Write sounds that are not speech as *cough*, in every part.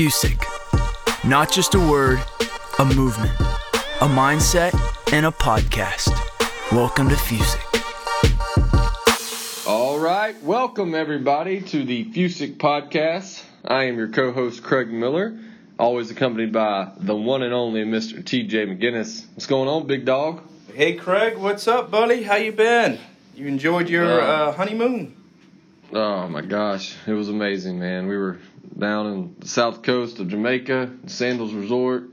Fusig. Not just a word, a movement, a mindset, and a podcast. Welcome to Fusig. All right, welcome everybody to the Fusic podcast. I am your co-host Craig Miller, always accompanied by the one and only Mr. TJ McGinnis. What's going on, big dog? Hey Craig, what's up, buddy? How you been? You enjoyed your Uh, uh, honeymoon? Oh my gosh, it was amazing, man. We were down in the south coast of Jamaica, Sandals Resort.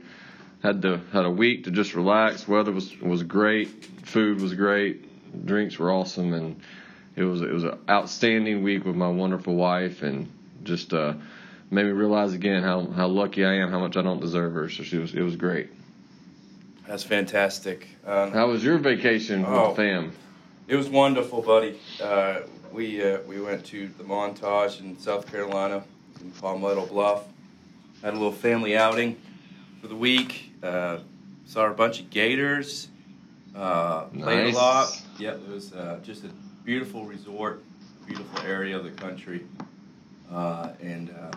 Had to had a week to just relax. Weather was was great. Food was great. Drinks were awesome, and it was it was an outstanding week with my wonderful wife, and just uh, made me realize again how how lucky I am, how much I don't deserve her. So she was it was great. That's fantastic. Um, How was your vacation with Oh. the fam? it was wonderful, buddy. Uh, we uh, we went to the Montage in South Carolina, in Palmetto Bluff. Had a little family outing for the week. Uh, saw a bunch of gators. Uh, Played Nice. a lot. Yep, it was uh, just a beautiful resort, beautiful area of the country, uh, and uh,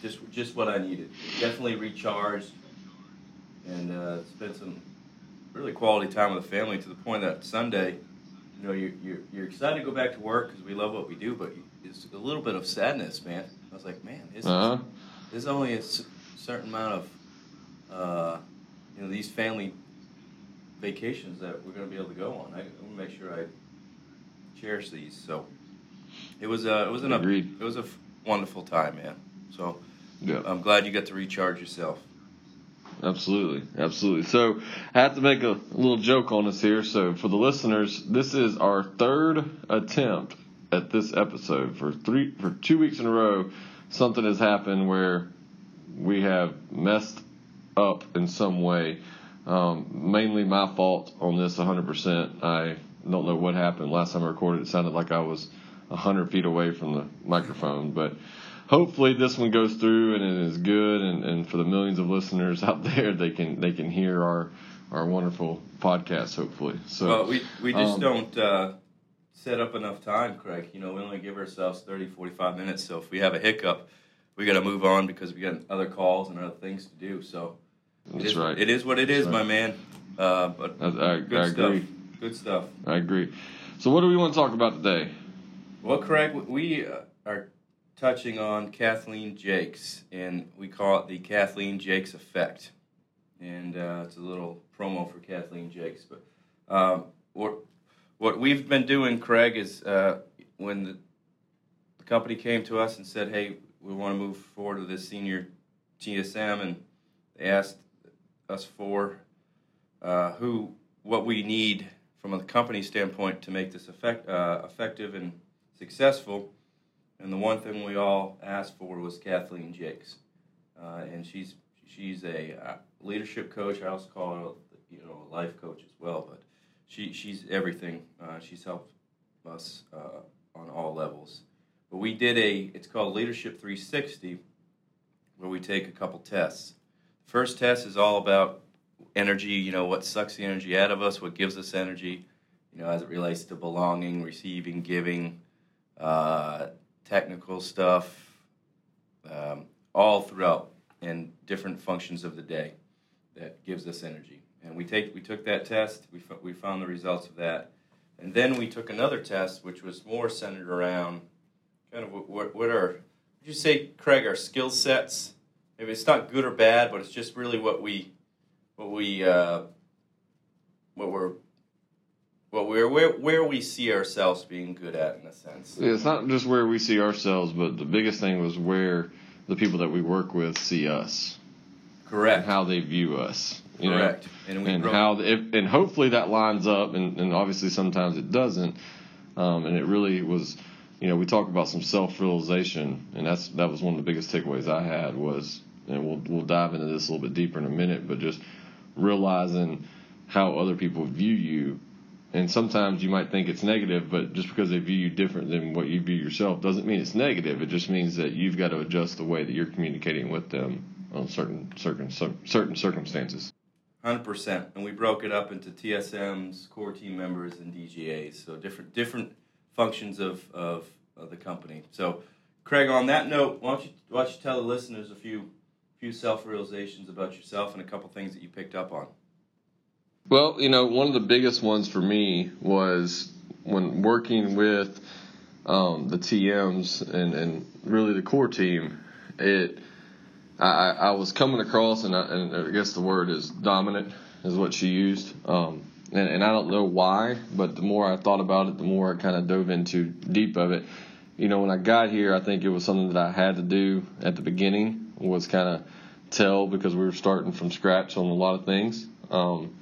just just what I needed. Definitely recharged, and uh, spent some really quality time with the family to the point that Sunday, you know, you're, you're, you're excited to go back to work because we love what we do, but it's a little bit of sadness, man. I was like, man, this, Uh huh. there's only a c- certain amount of, uh, you know, these family vacations that we're going to be able to go on. I, I want to make sure I cherish these. So it was a, it was an, Agreed. it was a f- wonderful time, man. So Yeah. I'm glad you got to recharge yourself. Absolutely, absolutely. So I have to make a little joke on us here. So for the listeners, this is our third attempt at this episode. For three, for two weeks in a row, something has happened where we have messed up in some way. Um, mainly my fault on this 100%. I don't know what happened last time I recorded. It sounded like I was 100 feet away from the microphone, but hopefully this one goes through and it is good and, and for the millions of listeners *laughs* out there they can they can hear our our wonderful podcast hopefully so well, we, we just um, don't uh, set up enough time, Craig. You know, we only give ourselves 30, 45 minutes. So if we have a hiccup, we got to move on because we got other calls and other things to do. So that's is- right It is what it is, That's my man. Uh, but I, I, good I stuff. agree Good stuff. I agree so what do we want to talk about today Well, Craig, we uh, are touching on Kathleen Jakes, and we call it the Kathleen Jakes effect. And uh, it's a little promo for Kathleen Jakes. But um, what we've been doing, Craig, is uh, when the, the company came to us and said, "Hey, we want to move forward with this senior TSM," and they asked us for uh, who what we need from a company standpoint to make this effect, uh, effective and successful. And the one thing we all asked for was Kathleen Jakes, uh, and she's she's a uh, leadership coach. I also call her, you know, a life coach as well. But she she's everything. Uh, she's helped us uh, on all levels. But we did a it's called Leadership 360, where we take a couple tests. First test is all about energy. You know, what sucks the energy out of us, what gives us energy. You know, as it relates to belonging, receiving, giving uh, technical stuff, um, all throughout and different functions of the day that gives us energy. And we take we took that test. We we found the results of that, and then we took another test, which was more centered around kind of what what, what are would you say, Craig, our skill sets? Maybe it's not good or bad, but it's just really what we what we uh, what we're what we're where where we see ourselves being good at in a sense. Yeah, it's not just where we see ourselves but the biggest thing was where the people that we work with see us and Correct. how they view us you know? Correct. And we and broke- how if, and hopefully that lines up and, and obviously sometimes it doesn't um, and it really was you know we talk about some self-realization and that's that was one of the biggest takeaways i had was and we'll, we'll dive into this a little bit deeper in a minute but just realizing how other people view you and sometimes you might think it's negative but just because they view you different than what you view yourself doesn't mean it's negative it just means that you've got to adjust the way that you're communicating with them on certain certain certain circumstances Hundred percent, and we broke it up into TSMs, core team members, and DGAs. So different different functions of, of, of the company. So, Craig, on that note, why don't you why don't you tell the listeners a few few self realizations about yourself and a couple things that you picked up on. Well, you know, one of the biggest ones for me was when working with um, the TMs and, and really the core team. It I, I was coming across, and I, and I guess the word is dominant is what she used. Um, and, and I don't know why, but the more I thought about it, the more I kind of dove into deep of it. You know, when I got here, I think it was something that I had to do at the beginning was kind of tell because we were starting from scratch on a lot of things. Um,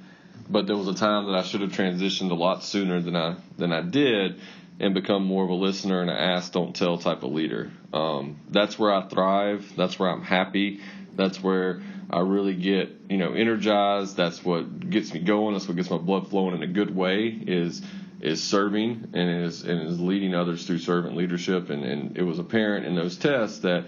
but there was a time that I should have transitioned a lot sooner than I than I did, and become more of a listener and an ask, don't tell type of leader. Um, that's where I thrive. That's where I'm happy. That's where I really get you know energized. That's what gets me going. That's what gets my blood flowing in a good way. Is is serving and is and is leading others through servant leadership. And, and it was apparent in those tests that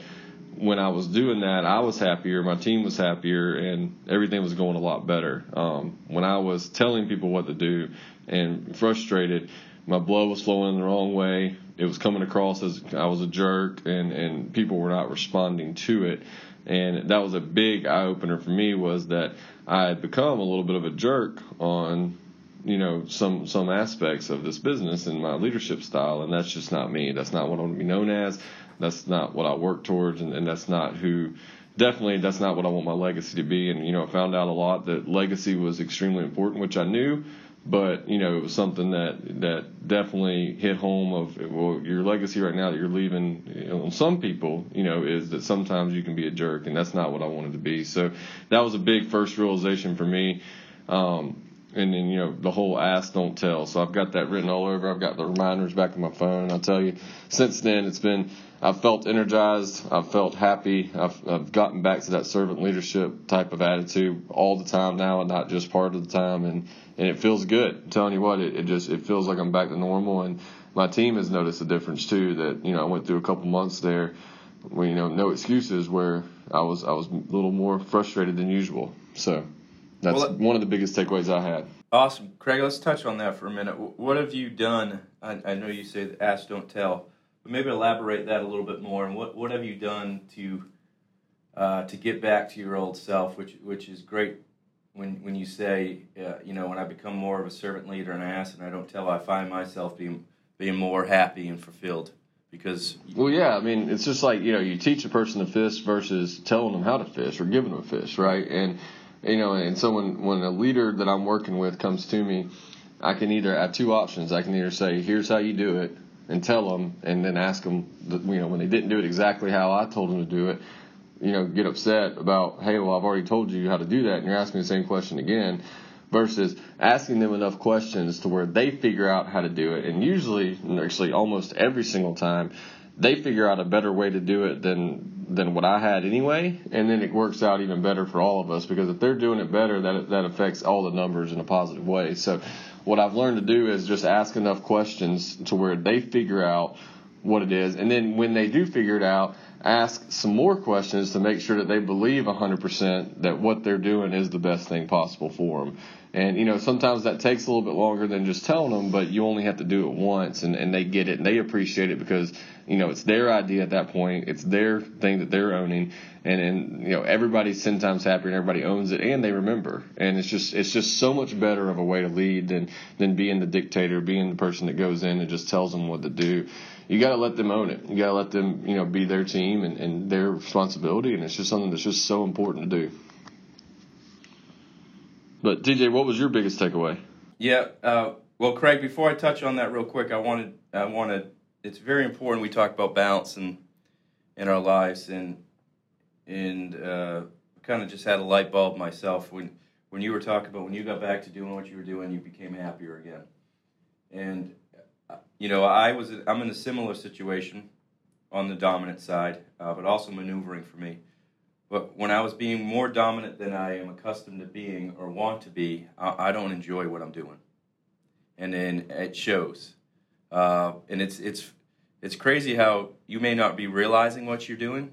when I was doing that, I was happier, my team was happier, and everything was going a lot better. Um, when I was telling people what to do and frustrated, my blood was flowing the wrong way. It was coming across as I was a jerk, and, and people were not responding to it. And that was a big eye opener for me was that I had become a little bit of a jerk on you know some some aspects of this business and my leadership style and that's just not me that's not what i want to be known as that's not what I work towards, and, and that's not who. Definitely, that's not what I want my legacy to be. And you know, I found out a lot that legacy was extremely important, which I knew, but you know, it was something that that definitely hit home. Of well, your legacy right now that you're leaving you know, on some people, you know, is that sometimes you can be a jerk, and that's not what I wanted to be. So that was a big first realization for me. Um, and then you know the whole ask don't tell so i've got that written all over i've got the reminders back on my phone i'll tell you since then it's been I've felt energized. I've felt happy. I've, I've gotten back to that servant leadership type of attitude all the time now, and not just part of the time. And and it feels good. I'm telling you what, it, it just it feels like I'm back to normal. And my team has noticed a difference too. That you know I went through a couple months there, where you know no excuses, where I was I was a little more frustrated than usual. So that's well, one of the biggest takeaways I had. Awesome, Craig. Let's touch on that for a minute. What have you done? I, I know you say ask, don't tell maybe elaborate that a little bit more. And what, what have you done to uh, to get back to your old self, which which is great when when you say, uh, you know, when I become more of a servant leader and I ask and I don't tell, I find myself being being more happy and fulfilled because. Well, yeah, I mean, it's just like you know, you teach a person to fish versus telling them how to fish or giving them a fish, right? And you know, and so when when a leader that I'm working with comes to me, I can either I have two options. I can either say, "Here's how you do it," and tell them, and then ask them, you know, when they didn't do it exactly how I told them to do it, you know, get upset about, hey, well, I've already told you how to do that, and you're asking the same question again, versus asking them enough questions to where they figure out how to do it. And usually, actually, almost every single time, they figure out a better way to do it than than what I had anyway, and then it works out even better for all of us because if they're doing it better, that that affects all the numbers in a positive way. So what I've learned to do is just ask enough questions to where they figure out what it is. And then when they do figure it out, ask some more questions to make sure that they believe 100% that what they're doing is the best thing possible for them. And, you know, sometimes that takes a little bit longer than just telling them, but you only have to do it once and, and they get it and they appreciate it because you know, it's their idea at that point. It's their thing that they're owning, and and you know, everybody's ten times happier, and everybody owns it, and they remember. And it's just it's just so much better of a way to lead than than being the dictator, being the person that goes in and just tells them what to do. You got to let them own it. You got to let them, you know, be their team and, and their responsibility, and it's just something that's just so important to do. But TJ, what was your biggest takeaway? Yeah, uh, well, Craig, before I touch on that real quick, I wanted I wanted it's very important we talk about balance in in our lives and and uh, kind of just had a light bulb myself when when you were talking about when you got back to doing what you were doing you became happier again and uh, you know I was I'm in a similar situation on the dominant side uh, but also maneuvering for me but when I was being more dominant than I am accustomed to being or want to be I, I don't enjoy what I'm doing and then it shows uh, and it's it's it's crazy how you may not be realizing what you're doing,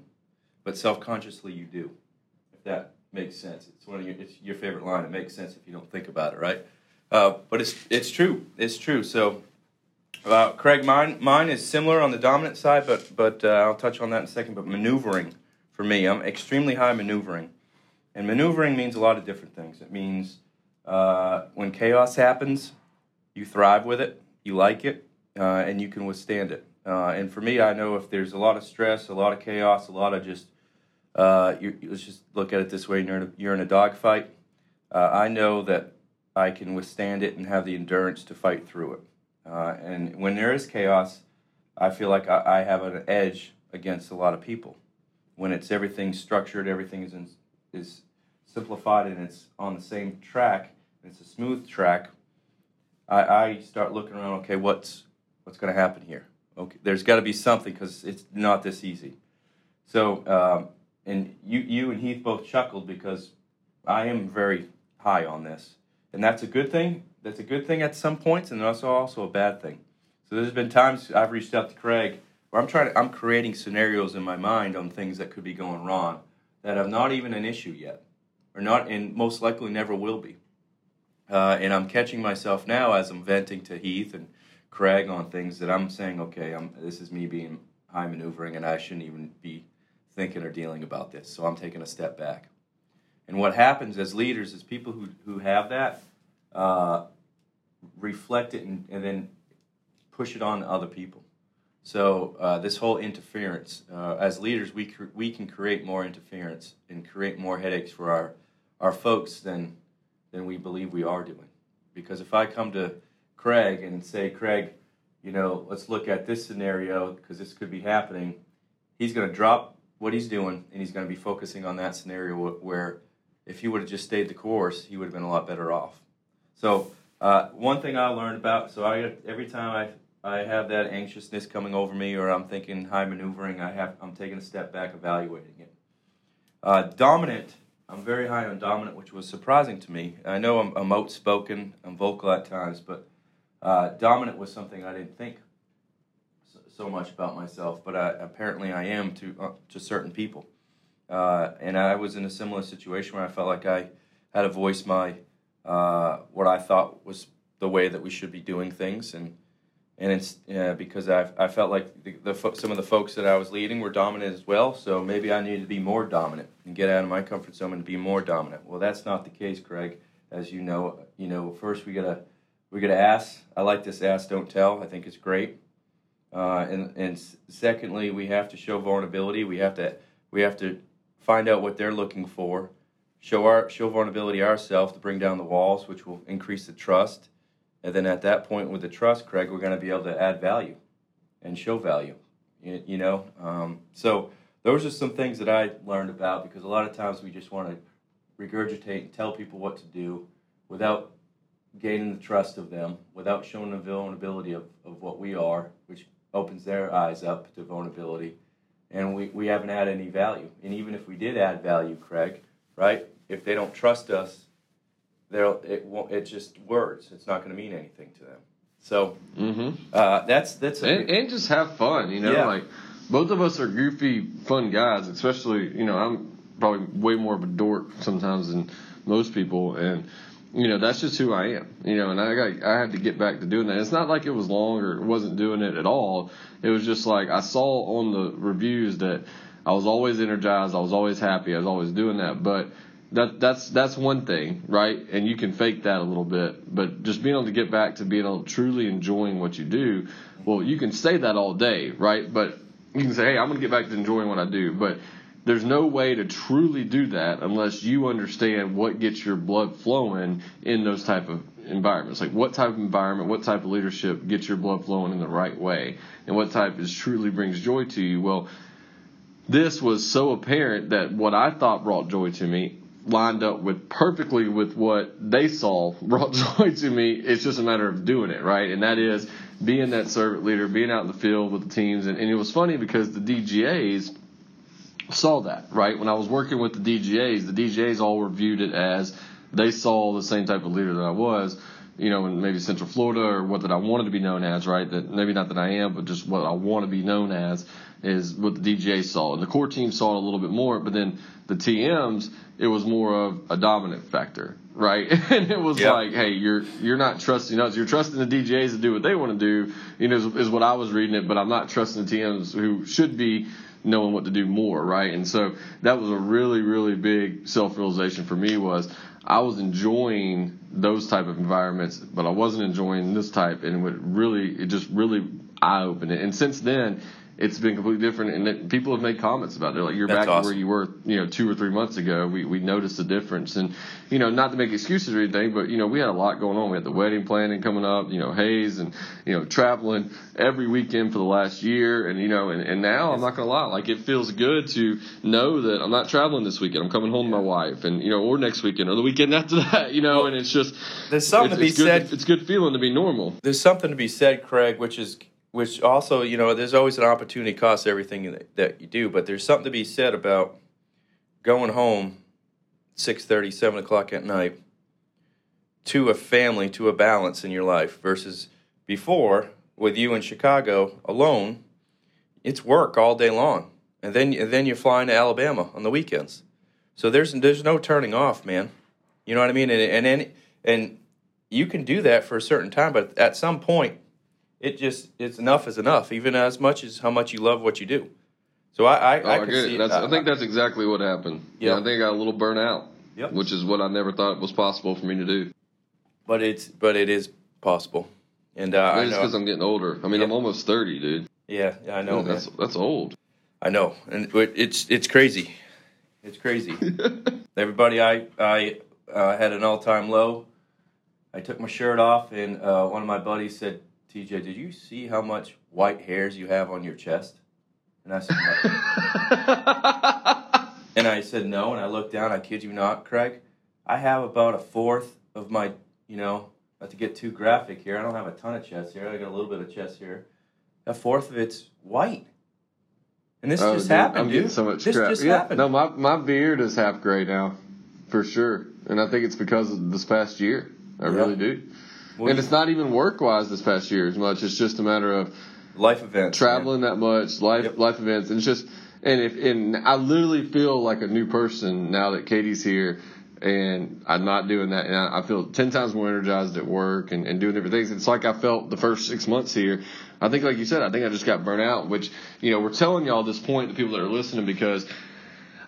but self-consciously you do. If that makes sense, it's one of your it's your favorite line. It makes sense if you don't think about it, right? Uh, but it's it's true. It's true. So, uh, Craig, mine mine is similar on the dominant side, but but uh, I'll touch on that in a second. But maneuvering for me. I'm extremely high maneuvering, and maneuvering means a lot of different things. It means uh, when chaos happens, you thrive with it, you like it, uh, and you can withstand it. Uh, and for me, I know if there's a lot of stress, a lot of chaos, a lot of just uh, let's just look at it this way: you're in a, you're in a dogfight. Uh, I know that I can withstand it and have the endurance to fight through it. Uh, and when there is chaos, I feel like I, I, have an edge against a lot of people. When it's everything structured, everything is in, is simplified, and it's on the same track, it's a smooth track. I, I start looking around. Okay, what's what's going to happen here? Okay, there's got to be something because it's not this easy. So, um, and you you and Heath both chuckled because I am very high on this, and that's a good thing. That's a good thing at some points, and also also a bad thing. So there's been times I've reached out to Craig where I'm trying to, I'm creating scenarios in my mind on things that could be going wrong that have not even an issue yet, or not, and most likely never will be. Uh, and I'm catching myself now as I'm venting to Heath and Craig on things that I'm saying, okay, I'm, this is me being high maneuvering, and I shouldn't even be thinking or dealing about this. So I'm taking a step back. And what happens as leaders is people who, who have that uh, reflect it and, and, then push it on to other people. So uh, this whole interference, uh, as leaders, we, we can create more interference and create more headaches for our, our folks than, than we believe we are doing. Because if I come to Craig and say, Craig, you know, let's look at this scenario because this could be happening, he's going to drop what he's doing and he's going to be focusing on that scenario where if he would have just stayed the course, he would have been a lot better off. So uh, one thing I learned about so I every time I I have that anxiousness coming over me or I'm thinking high maneuvering, I have I'm taking a step back, evaluating it. Uh, dominant, I'm very high on dominant, which was surprising to me. I know I'm, I'm outspoken, I'm vocal at times, but uh, dominant was something I didn't think so, so much about myself, but I, apparently I am to uh, to certain people. Uh, and I was in a similar situation where I felt like I had to voice my uh, what I thought was the way that we should be doing things, and and it's because I I felt like the, the fo- some of the folks that I was leading were dominant as well, so maybe I needed to be more dominant and get out of my comfort zone and be more dominant. Well, that's not the case, Craig. As you know, you know, first we gotta we gotta ask. I like this ask, don't tell. I think it's great. Uh, and and secondly, we have to show vulnerability. We have to we have to find out what they're looking for, show our show vulnerability ourselves to bring down the walls, which will increase the trust. And then at that point, with the trust, Craig, we're going to be able to add value and show value. You, you know, um, so those are some things that I learned about because a lot of times we just want to regurgitate and tell people what to do without gaining the trust of them, without showing the vulnerability of, of what we are, which opens their eyes up to vulnerability and we, we haven't added any value. And even if we did add value, Craig, right? If they don't trust us, they'll it won't. It's just words. It's not going to mean anything to them. So mm-hmm. uh, that's that's and, and, just have fun. You know, yeah. like both of us are goofy, fun guys. Especially, you know, I'm probably way more of a dork sometimes than most people, and you know that's just who I am. You know, and I got I had to get back to doing that. It's not like it was long or wasn't doing it at all. It was just like I saw on the reviews that I was always energized, I was always happy, I was always doing that. But that that's that's one thing, right? And you can fake that a little bit, but just being able to get back to being able to truly enjoying what you do, well, you can say that all day, right? But you can say, hey, I'm gonna get back to enjoying what I do, but there's no way to truly do that unless you understand what gets your blood flowing in those type of environments. Like what type of environment, what type of leadership gets your blood flowing in the right way, and what type is truly brings joy to you. Well, this was so apparent that what I thought brought joy to me lined up with perfectly with what they saw *laughs* brought joy to me. It's just a matter of doing it, right? And that is being that servant leader, being out in the field with the teams. And, and it was funny because the DGAs saw that, right? When I was working with the DGAs, the DGAs all reviewed it as they saw the same type of leader that I was, you know, in maybe Central Florida or what that I wanted to be known as, right? That maybe not that I am, but just what I want to be known as is what the DGA saw. And the core team saw it a little bit more, but then the TMs, it was more of a dominant factor, right? *laughs* and it was yep. like, hey, you're you're not trusting us. You're trusting the DJs to do what they want to do. You know, is, is, what I was reading it, but I'm not trusting the TMs who should be knowing what to do more, right? And so that was a really, really big self realization for me was I was enjoying those type of environments, but I wasn't enjoying this type, and it would really, it just really eye opened. it. And since then, it's been completely different, and it, people have made comments about it. They're like, "You're That's back to awesome. where you were, you know, two or three months ago." We we noticed a difference, and you know, not to make excuses or anything, but you know, we had a lot going on. We had the wedding planning coming up, you know, Hayes, and you know, traveling every weekend for the last year, and you know, and, and now I'm not gonna lie, like it feels good to know that I'm not traveling this weekend. I'm coming home to my wife, and you know, or next weekend or the weekend after *laughs* that, you know, and it's just There's something it's, to be it's good, said. It's good feeling to be normal. there's something to be said, Craig, which is which also you know there's always an opportunity cost everything that, you do, but there's something to be said about going home six thirty, seven o'clock at night to a family, to a balance in your life versus before with you in Chicago alone, it's work all day long, and then and then you're flying to Alabama on the weekends. So there's there's no turning off, man. You know what I mean? And and, and you can do that for a certain time, but at some point, it just it's enough is enough, even as much as how much you love what you do. So I I, Oh, I, I, get see it. That's, I think that's exactly what happened. Yeah, I think I got a little burnt out, Yep. which is what I never thought was possible for me to do. but it's but it is possible, and uh, I it's know. because I'm getting older. I mean, Yeah. I'm almost thirty, dude. yeah, yeah, I know. man. that's that's old. I know, and it- it's it's crazy. It's crazy. *laughs* Everybody, I I uh, had an all time low. I took my shirt off, and uh, one of my buddies said, "TJ, did you see how much white hairs you have on your chest?" And I said, "No." *laughs* and I said, "No." And I looked down. I kid you not, Craig. I have about a fourth of my, you know, not to get too graphic here. I don't have a ton of chest here. I got a little bit of chest here. A fourth of it's white. And this Oh, just dude, happened, I'm dude. getting so much this crap. just yeah, happened. no, my my beard is half gray now, for sure, and I think it's because of this past year. I Yeah. really do. Well, and it's not even work wise this past year as much. It's just a matter of life events. traveling that much, life Yep. life events, and it's just and if and I literally feel like a new person now that Katie's here, and I'm not doing that, and I, I feel ten times more energized at work and, and doing different things. It's like I felt the first six months here. I think, like you said, I think I just got burnt out. Which you know, we're telling y'all this point, the people that are listening, because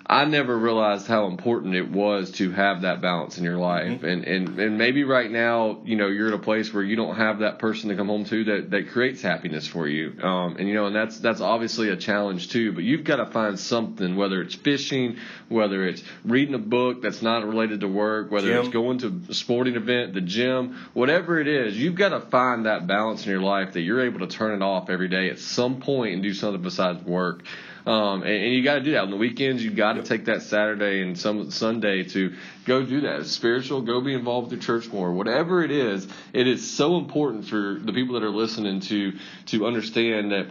I never realized how important it was to have that balance in your life. And, and and maybe right now, you know, you're at a place where you don't have that person to come home to that, that creates happiness for you. Um, and you know, and that's that's obviously a challenge too. But you've got to find something, whether it's fishing, whether it's reading a book that's not related to work, whether Gym. it's going to a sporting event, the gym, whatever it is, you've got to find that balance in your life that you're able to turn it off every day at some point and do something besides work. Um, and, and you got to do that on the weekends. You got to take that Saturday and some Sunday to go do that. It's spiritual. Go be involved with your church more. Whatever it is, it is so important for the people that are listening to to understand that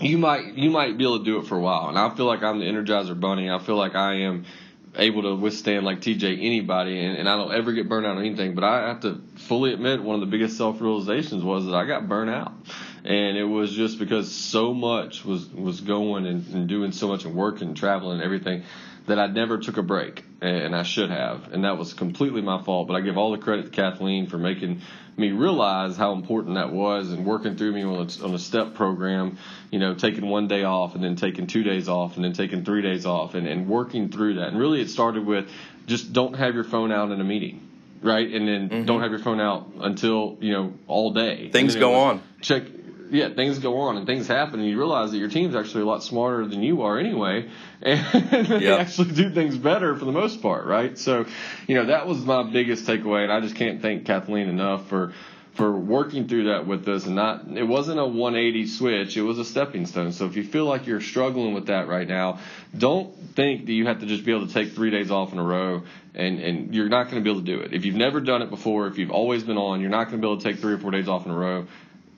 you might you might be able to do it for a while. And I feel like I'm the Energizer Bunny. I feel like I am able to withstand like TJ anybody, and, and I don't ever get burned out on anything. But I have to fully admit one of the biggest self realizations was that I got burnt out, and it was just because so much was was going and, and doing so much and working and traveling and everything that I never took a break, and I should have, and that was completely my fault. But I give all the credit to Kathleen for making me realize how important that was and working through me on a, on a step program, you know, taking one day off and then taking two days off and then taking three days off and, and working through that. And really, it started with just don't have your phone out in a meeting. Right, and then mm-hmm. don't have your phone out until you know all day. Things go on. Check yeah, things go on and things happen, and you realize that your team's actually a lot smarter than you are anyway, *laughs* and they actually do things better for the most part, right? So, you know, that was my biggest takeaway, and I just can't thank Kathleen enough for for working through that with us and not it wasn't a 180 switch it was a stepping stone. So if you feel like you're struggling with that right now don't think that you have to just be able to take three days off in a row and and you're not going to be able to do it. If you've never done it before if you've always been on you're not going to be able to take three or four days off in a row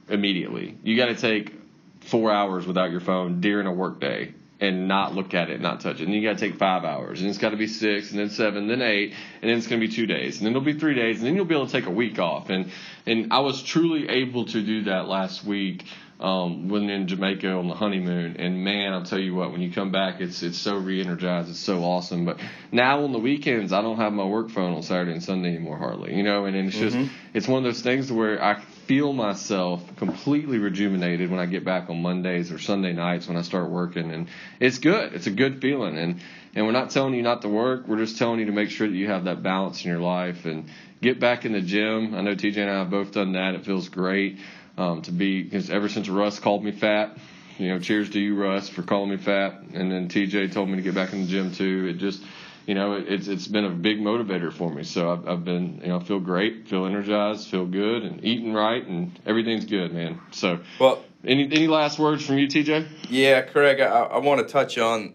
immediately. You got to take four hours without your phone during a work day and not look at it, not touch it. And you got to take five hours, and it's got to be six, and then seven, then eight, and then it's going to be two days, and then it'll be three days, and then you'll be able to take a week off. And and I was truly able to do that last week um, when in Jamaica on the honeymoon. And man, I'll tell you what, when you come back, it's it's so re-energized, it's so awesome. But now on the weekends, I don't have my work phone on Saturday and Sunday anymore hardly, you know. And it's just it's one of those things where I feel myself completely rejuvenated when I get back on Mondays or Sunday nights when I start working, and it's good. It's a good feeling, and and we're not telling you not to work. We're just telling you to make sure that you have that balance in your life and get back in the gym. I know TJ and I have both done that. It feels great um, to be because ever since Russ called me fat, you know, cheers to you, Russ, for calling me fat, and then TJ told me to get back in the gym too. It just you know, it's it's been a big motivator for me. So I've, I've been, you know, feel great, feel energized, feel good, and eating right, and everything's good, man. So, well, any any last words from you, TJ? Yeah, Craig, I, I want to touch on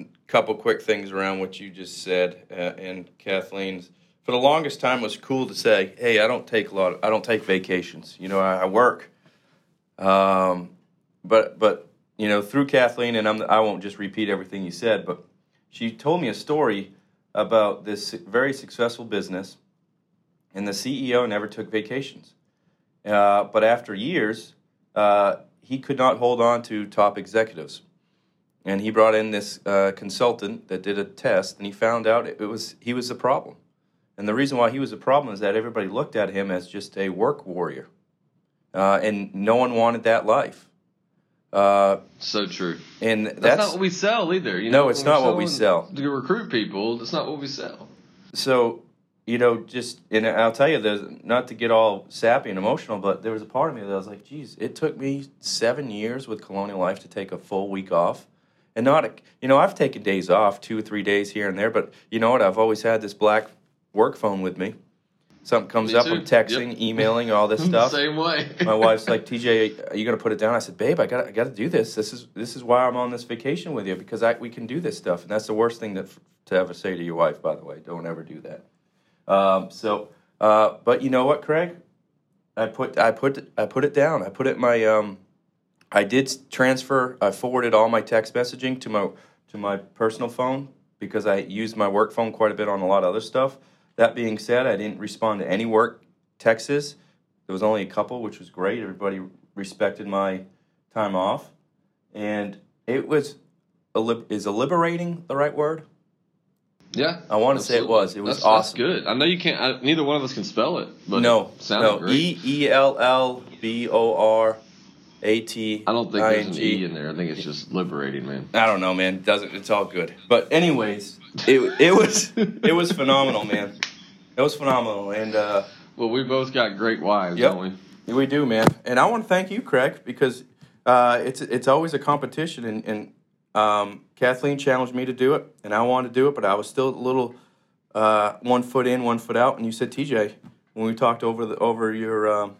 a couple quick things around what you just said, uh, and Kathleen's. For the longest time, it was cool to say, "Hey, I don't take a lot. Of, I don't take vacations. You know, I, I work." Um, but but you know, through Kathleen, and I'm, I won't just repeat everything you said, but she told me a story about this very successful business, and the CEO never took vacations. Uh, but after years, uh, he could not hold on to top executives. And he brought in this uh, consultant that did a test, and he found out it was he was the problem. And the reason why he was a problem is that everybody looked at him as just a work warrior, uh, and no one wanted that life. Uh, so true. And that's, that's, not what we sell either. You know, no, it's not what we sell. To recruit people, that's not what we sell. So, you know, just and I'll tell you, there's not to get all sappy and emotional, but there was a part of me that I was like, geez, it took me seven years with Colonial Life to take a full week off. And not, a, you know, I've taken days off, two or three days here and there, but you know what? I've always had this black work phone with me something comes me up, too. I'm texting, yep. emailing, all this *laughs* stuff. Same way. My wife's like, *laughs* TJ, are you gonna put it down? I said, Babe, I got I got to do this. This is this is why I'm on this vacation with you because I we can do this stuff, and that's the worst thing that to ever say to your wife. By the way, don't ever do that. Um, so, uh, but you know what, Craig? I put I put I put it down. I put it my um, I did transfer. I forwarded all my text messaging to my to my personal phone because I used my work phone quite a bit on a lot of other stuff. That being said, I didn't respond to any work texts. There was only a couple, which was great. Everybody respected my time off, and it was is a liberating the right word? Yeah, I want to say it was. It was that's, awesome. That's good. I know you can't. I, neither one of us can spell it, but no, it no. E E L L B O R A T. I don't think there's an E in there. I think it's just liberating, man. I don't know, man. It doesn't it's all good? But anyways, it it was *laughs* it was phenomenal, man. It was phenomenal, and uh, well, we both got great wives, yep. don't we? We do, man. And I want to thank you, Craig, because uh, it's it's always a competition, and, and um, Kathleen challenged me to do it, and I wanted to do it, but I was still a little uh, one foot in, one foot out. And you said, TJ, when we talked over the over your um,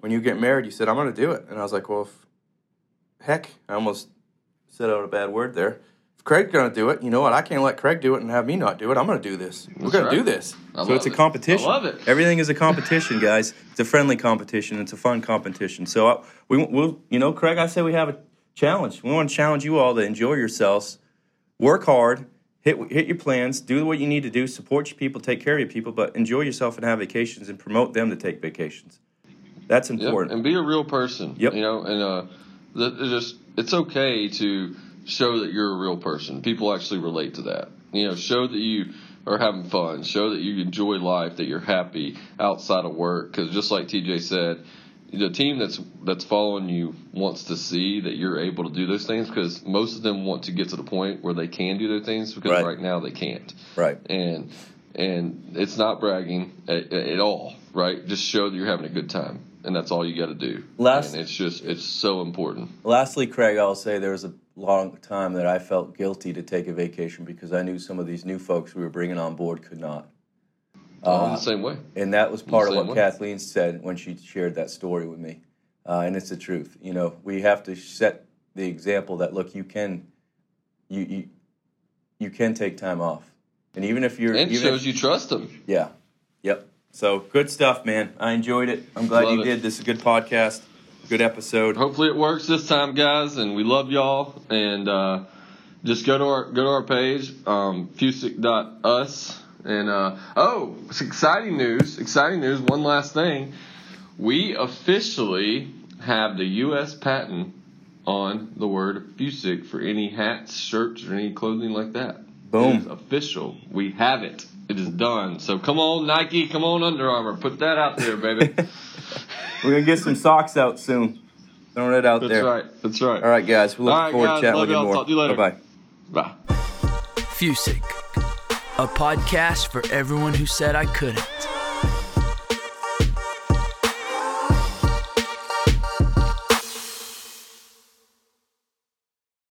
when you get married, you said I'm going to do it, and I was like, well, if, heck, I almost said out a bad word there. If Craig's going to do it. You know what? I can't let Craig do it and have me not do it. I'm going to do this. We're going right. to do this. I so it's a competition. I love it. Everything is a competition, guys. It's a friendly competition. It's a fun competition. So uh, we will, you know, Craig. I say we have a challenge. We want to challenge you all to enjoy yourselves, work hard, hit hit your plans, do what you need to do, support your people, take care of your people, but enjoy yourself and have vacations and promote them to take vacations. That's important. Yep. And be a real person. Yep. You know, and uh, it's just it's okay to show that you're a real person. People actually relate to that. You know, show that you are having fun. Show that you enjoy life, that you're happy outside of work. Because just like TJ said, the team that's that's following you wants to see that you're able to do those things because most of them want to get to the point where they can do their things because right, right now they can't. Right. And and it's not bragging at, at all. Right. Just show that you're having a good time and that's all you got to do. Last, and it's just it's so important. Lastly, Craig, I'll say there was a long time that I felt guilty to take a vacation because I knew some of these new folks we were bringing on board could not. Oh, uh, the same way. And that was part of what way. Kathleen said when she shared that story with me. Uh, and it's the truth. You know, we have to set the example that look, you can, you you, you can take time off, and even if you're, and even shows if, you trust them. Yeah. So good stuff, man. I enjoyed it. I'm glad love you it. did. This is a good podcast good episode. Hopefully it works this time, guys, and we love y'all. And uh, just go to our go to our page, um, fusic.us. And uh, oh, it's exciting news! Exciting news! One last thing, we officially have the U.S. patent on the word Fusic for any hats, shirts, or any clothing like that. Boom! official. We have it. It is done. So come on, Nike. Come on, Under Armour. Put that out there, baby. *laughs* We're gonna get some socks out soon. Throwing it out That's there. That's right. That's right. All right, guys. We look All right, forward guys. to chatting Love with you y'all. more. Talk to you later. Bye bye. Bye. Fusig, a podcast for everyone who said I couldn't.